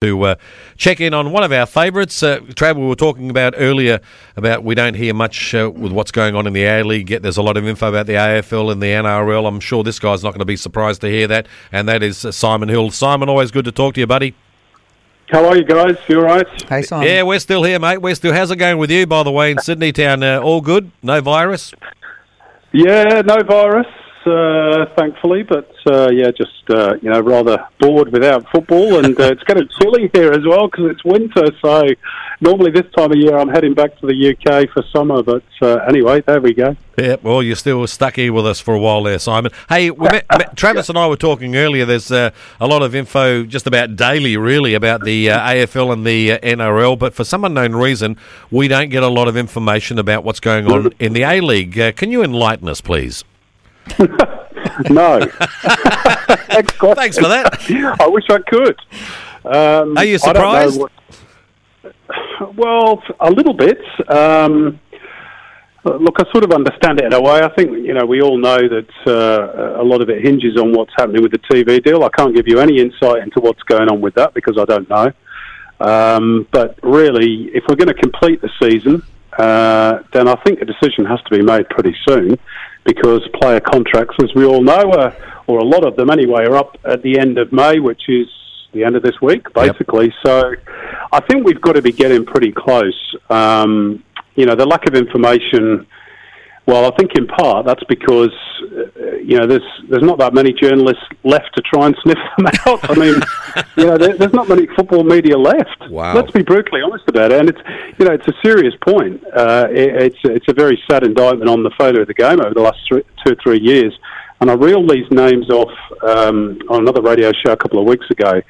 to uh, check in on one of our favourites. Uh, Trav, we were talking about earlier about we don't hear much uh, with what's going on in the A League. Yet there's a lot of info about the AFL and the NRL. I'm sure this guy's not going to be surprised to hear that, and that is uh, Simon Hill. Simon, always good to talk to you, buddy. How are you guys? You all right? Hey, Simon. Yeah, we're still here, mate. We're still. How's it going with you, by the way, in Sydney town? Uh, all good? No virus? Yeah, no virus, uh, thankfully, but uh, yeah, just uh, you know, rather bored without football, and uh, it's getting chilly here as well because it's winter. So normally this time of year I'm heading back to the UK for summer, but uh, anyway, there we go. Yeah, well, you're still stuck here with us for a while there, Simon. Hey, we met, met, Travis and I were talking earlier. There's uh, a lot of info just about daily, really, about the uh, AFL and the uh, NRL, but for some unknown reason, we don't get a lot of information about what's going on in the A League. Uh, can you enlighten us, please? No. Thanks for that. I wish I could. Um, Are you I don't know surprised? what- well, a little bit. Um, look, I sort of understand it in a way. I think you know we all know that uh, a lot of it hinges on what's happening with the TV deal. I can't give you any insight into what's going on with that because I don't know. Um, but really, if we're going to complete the season, uh, then I think a decision has to be made pretty soon because player contracts, as we all know, are, or a lot of them anyway, are up at the end of May, which is the end of this week, basically. So I think we've got to be getting pretty close. Um, you know, the lack of information. Well, I think in part that's because uh, you know there's there's not that many journalists left to try and sniff them out. I mean, you know, there, there's not many football media left. Wow. Let's be brutally honest about it, and it's you know it's a serious point. Uh, it, it's it's a very sad indictment on the photo of the game over the last three, two or three years. And I reeled these names off um, on another radio show a couple of weeks ago.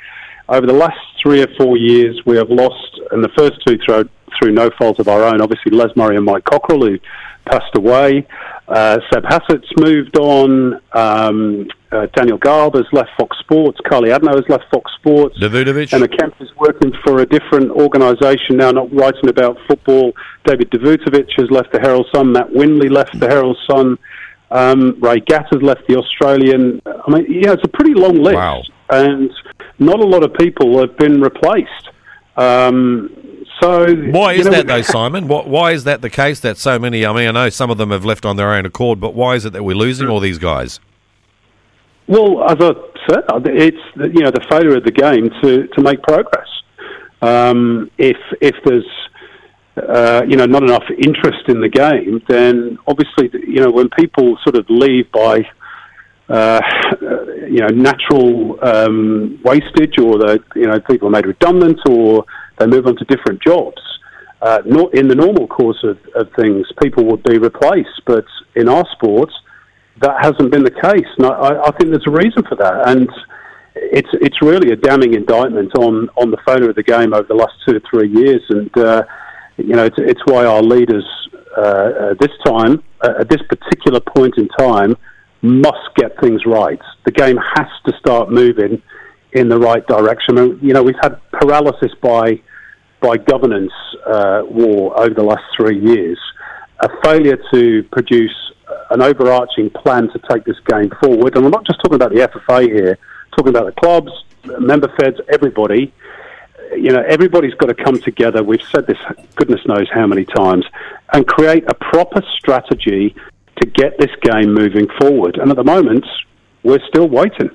Over the last three or four years, we have lost, and the first two through, through no fault of our own, obviously Les Murray and Mike Cockerill, who passed away. Uh, Seb Hassett's moved on. Um, uh, Daniel Garb has left Fox Sports. Carly Adno has left Fox Sports. Davutovic? Emma Kemp is working for a different organisation now, not writing about football. David Davutovic has left the Herald Sun. Matt Windley left the Herald Sun. Um, Ray Gatt has left the Australian. I mean, yeah, it's a pretty long list, Wow. and not a lot of people have been replaced. Um, so Why you is know, that, though, Simon? Why, why is that the case that so many? I mean, I know some of them have left on their own accord, but why is it that we're losing all these guys? Well, as I said, it's you know the failure of the game to, to make progress. Um, if if there's uh, you know not enough interest in the game, then obviously you know when people sort of leave by uh, you know natural um, wastage, or the you know people are made redundant, or they move on to different jobs. Uh, in the normal course of, of things, people would be replaced, but in our sports, that hasn't been the case. And I, I think there's a reason for that, and it's it's really a damning indictment on, on the failure of the game over the last two or three years. And uh, you know, it's, it's why our leaders uh, uh, this time, uh, at this particular point in time, must get things right. The game has to start moving in the right direction. And, you know, we've had paralysis by by governance uh, war over the last three years, a failure to produce an overarching plan to take this game forward. And I'm not just talking about the FFA here, talking about the clubs, member feds, everybody. You know, everybody's got to come together. We've said this, goodness knows how many times, and create a proper strategy to get this game moving forward. And at the moment, we're still waiting.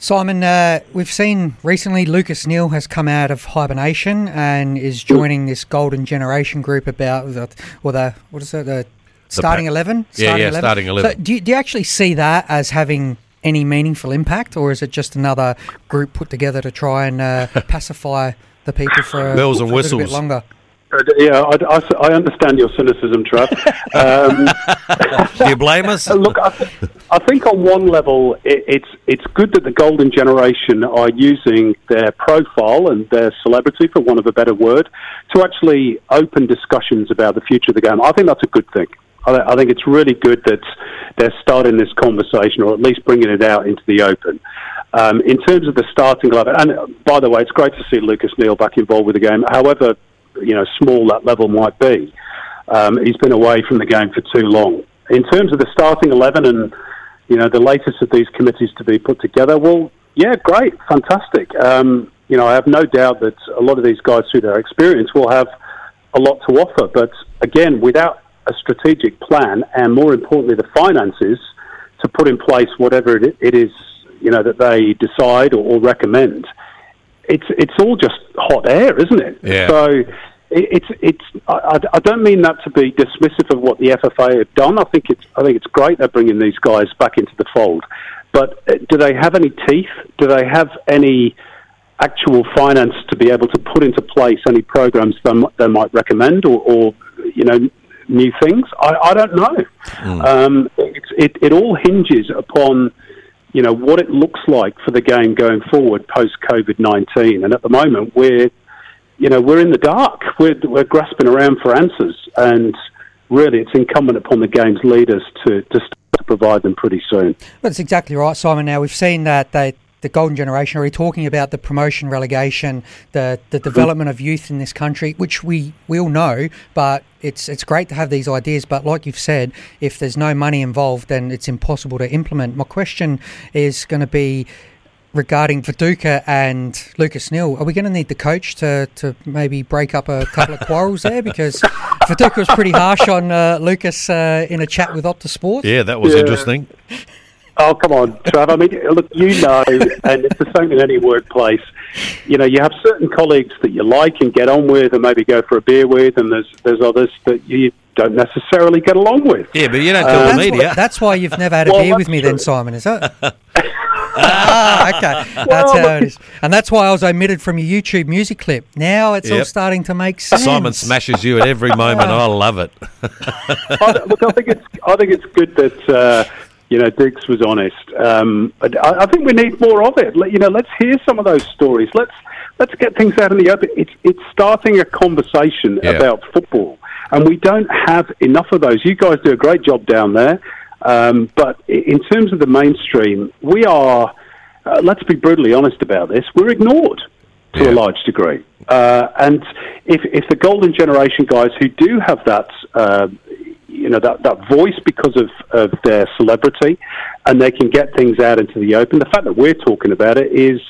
Simon, uh, we've seen recently Lucas Neill has come out of hibernation and is joining this Golden Generation group about the, or the what is it, the starting pa- eleven? Yeah, yeah, starting 11. So do you, do you actually see that as having any meaningful impact, or is it just another group put together to try and uh, pacify the people for, Bells and a little bit longer? Uh, Yeah, I, I- I understand your cynicism, Trav. Um, Do you blame us? Look, I, th- I think on one level, it, it's it's good that the golden generation are using their profile and their celebrity, for want of a better word, to actually open discussions about the future of the game. I think that's a good thing. I, I think it's really good that they're starting this conversation, or at least bringing it out into the open. Um, in terms of the starting eleven, and uh, by the way, it's great to see Lucas Neill back involved with the game. However, you know, small that level might be. Um, he's been away from the game for too long. In terms of the starting 11 and, you know, the latest of these committees to be put together, well, yeah, great, fantastic. Um, you know, I have no doubt that a lot of these guys, through their experience, will have a lot to offer. But again, without a strategic plan and more importantly, the finances to put in place whatever it, it is, you know, that they decide or, or recommend, it's it's all just hot air, isn't it? Yeah. So it's it's. I, I don't mean that to be dismissive of what the FFA have done. I think it's I think it's great they're bringing these guys back into the fold. But uh, do they have any teeth? Do they have any actual finance to be able to put into place any programs they, they might recommend or, or you know new things? I, I don't know. Um, it's, it, it all hinges upon you know what it looks like for the game going forward post COVID nineteen. And at the moment, we're you know we're in the dark. We're we're grasping around for answers, and really, it's incumbent upon the game's leaders to to, start to provide them pretty soon. That's exactly right, Simon. Now we've seen that they. The golden generation already talking about the promotion, relegation, the the development of youth in this country, which we, we all know. But it's it's great to have these ideas. But like you've said, if there's no money involved, then it's impossible to implement. My question is going to be regarding Viduka and Lucas Neill, are we going to need the coach to, to maybe break up a couple of quarrels there? Because Viduka was pretty harsh on uh, Lucas uh, in a chat with Optus Sport. Yeah, that was Yeah. interesting. Oh, come on, Trav. I mean, look, you know, and it's the same in any workplace. You know, you have certain colleagues that you like and get on with and maybe go for a beer with, and there's, there's others that you don't necessarily get along with. Yeah, but you don't tell Uh, the That's, media. why, that's why you've never had a Well, beer with that's me, then. Simon, is it? ah, okay. That's Well, how it is. And that's why I was omitted from your YouTube music clip. Now it's all starting to make sense. Simon smashes you at every moment. I love it. I, look, I think it's I think it's good that uh, you know Diggs was honest. Um, I, I think we need more of it. Let- You know, let's hear some of those stories. Let's let's get things out in the open. It's it's starting a conversation Yeah. about football, and we don't have enough of those. You guys do a great job down there, um, but in terms of the mainstream, we are. Uh, let's be brutally honest about this. We're ignored to Yeah. a large degree. Uh, and if, if the golden generation guys who do have that, uh, you know, that, that voice because of, of their celebrity, and they can get things out into the open, the fact that we're talking about it is,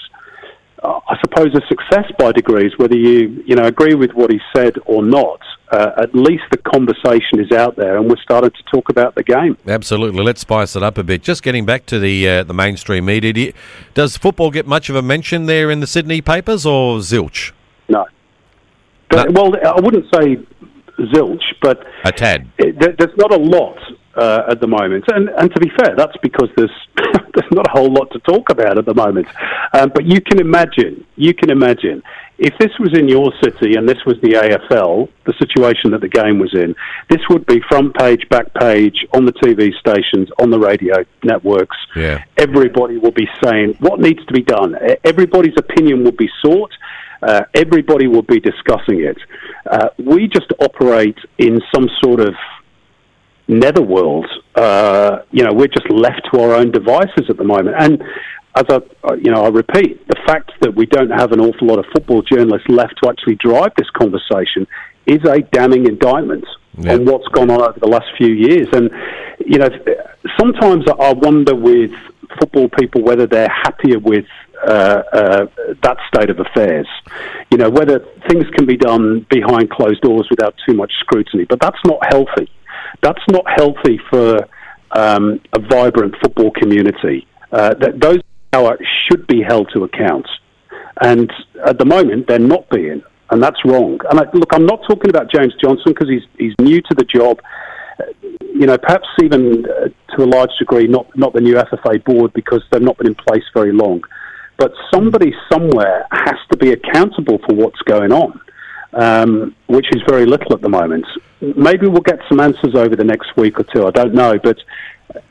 uh, I suppose, a success by degrees. Whether you, you know, agree with what he said or not, uh, at least the conversation is out there, and we're starting to talk about the game. Absolutely. Let's spice it up a bit. Just getting back to the uh, the mainstream media. Do you- does football get much of a mention there in the Sydney papers or zilch? No. But, Well, I wouldn't say zilch, but A tad. it, there, there's not a lot uh, at the moment, and and to be fair, that's because there's there's not a whole lot to talk about at the moment. Um, but you can imagine, you can imagine, if this was in your city and this was the AFL, the situation that the game was in, this would be front page, back page, on the TV stations, on the radio networks. Yeah. Everybody will be saying what needs to be done. Everybody's opinion will be sought. Uh, everybody will be discussing it. Uh, we just operate in some sort of netherworld. Uh, you know, we're just left to our own devices at the moment. And as I, uh, you know, I repeat, the fact that we don't have an awful lot of football journalists left to actually drive this conversation is a damning indictment Yeah. on what's gone on over the last few years. And you know, sometimes I wonder with football people whether they're happier with uh, uh, that state of affairs. You know, whether things can be done behind closed doors without too much scrutiny. But that's not healthy. That's not healthy for um, a vibrant football community. Uh, that those power should be held to account, and at the moment they're not being, and that's wrong. And I, look, I'm not talking about James Johnson because he's he's new to the job. You know, perhaps even uh, to a large degree, not not the new FFA board because they've not been in place very long. But somebody somewhere has to be accountable for what's going on, um, which is very little at the moment. Maybe we'll get some answers over the next week or two. I don't know, but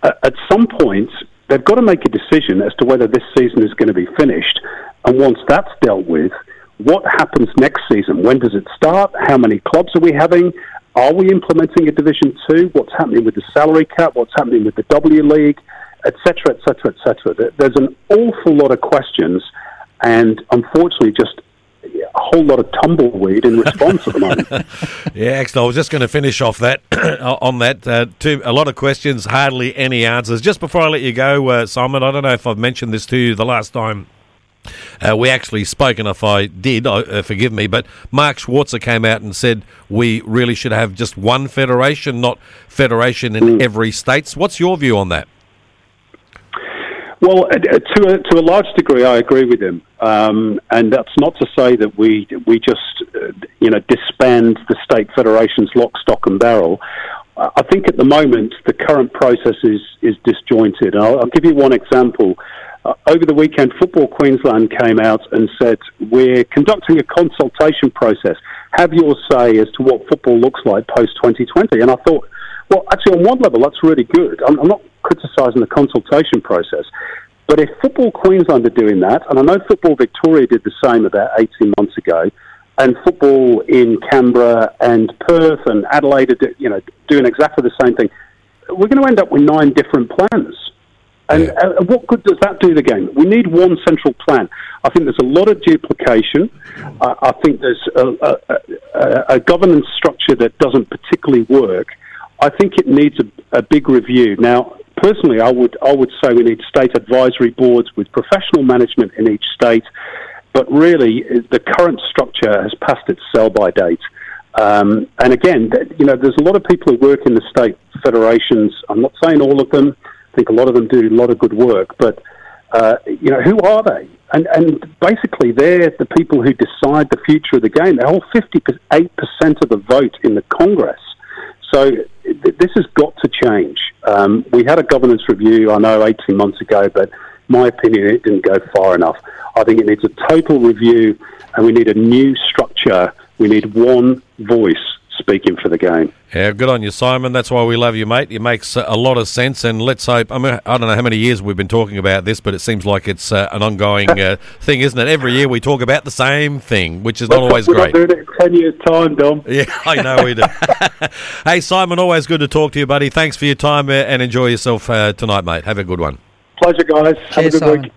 uh, at some point they've got to make a decision as to whether this season is going to be finished. And once that's dealt with, what happens next season? When does it start? How many clubs are we having? Are we implementing a Division Two? What's happening with the salary cap? What's happening with the W League? Etc. Etc. Etc. There's an awful lot of questions, and unfortunately, just a whole lot of tumbleweed in response at the moment. Yeah, actually, I was just going to finish off that on that. Uh, two, a lot of questions, hardly any answers. Just before I let you go, uh, Simon, I don't know if I've mentioned this to you the last time Uh, we actually spoke, and if I did, uh, forgive me, but Mark Schwarzer came out and said we really should have just one federation, not federation in mm. every state. What's your view on that? Well, uh, to a, to a large degree, I agree with him, um, and that's not to say that we we just uh, you know disband the state federations lock, stock, and barrel. I think at the moment the current process is is disjointed. I'll, I'll give you one example. Uh, over the weekend, Football Queensland came out and said we're conducting a consultation process. Have your say as to what football looks like post 2020. And I thought, well, actually, on one level, that's really good. I'm, I'm not criticising the consultation process. But if Football Queensland are doing that, and I know Football Victoria did the same about 18 months ago, and football in Canberra and Perth and Adelaide are, you know, doing exactly the same thing, we're going to end up with nine different plans. And yeah. uh, what good does that do the game? We need one central plan. I think there's a lot of duplication. Uh, I think there's a, a, a, a, governance structure that doesn't particularly work. I think it needs a, big review. Now, personally, I would I would say we need state advisory boards with professional management in each state. But really, the current structure has passed its sell-by date. Um, and again, you know, there's a lot of people who work in the state federations. I'm not saying all of them. I think a lot of them do a lot of good work. But uh, you know, who are they? And and basically, they're the people who decide the future of the game. They hold 58 percent of the vote in the Congress. So this has got to change. Um, we had a governance review, I know, 18 months ago, but my opinion, it didn't go far enough. I think it needs a total review, and we need a new structure. We need one voice speaking for the game. Yeah, good on you, Simon. That's why we love you, mate. It makes a lot of sense, and let's hope. I mean, I don't know how many years we've been talking about this, but it seems like it's uh, an ongoing uh, thing, isn't it? Every year we talk about the same thing, which is not always we're great. We're doing it ten years time, Dom. Yeah, I know we do. hey, Simon, always good to talk to you, buddy. Thanks for your time uh, and enjoy yourself uh, tonight, mate. Have a good one. Pleasure, guys. Have a good Simon. week.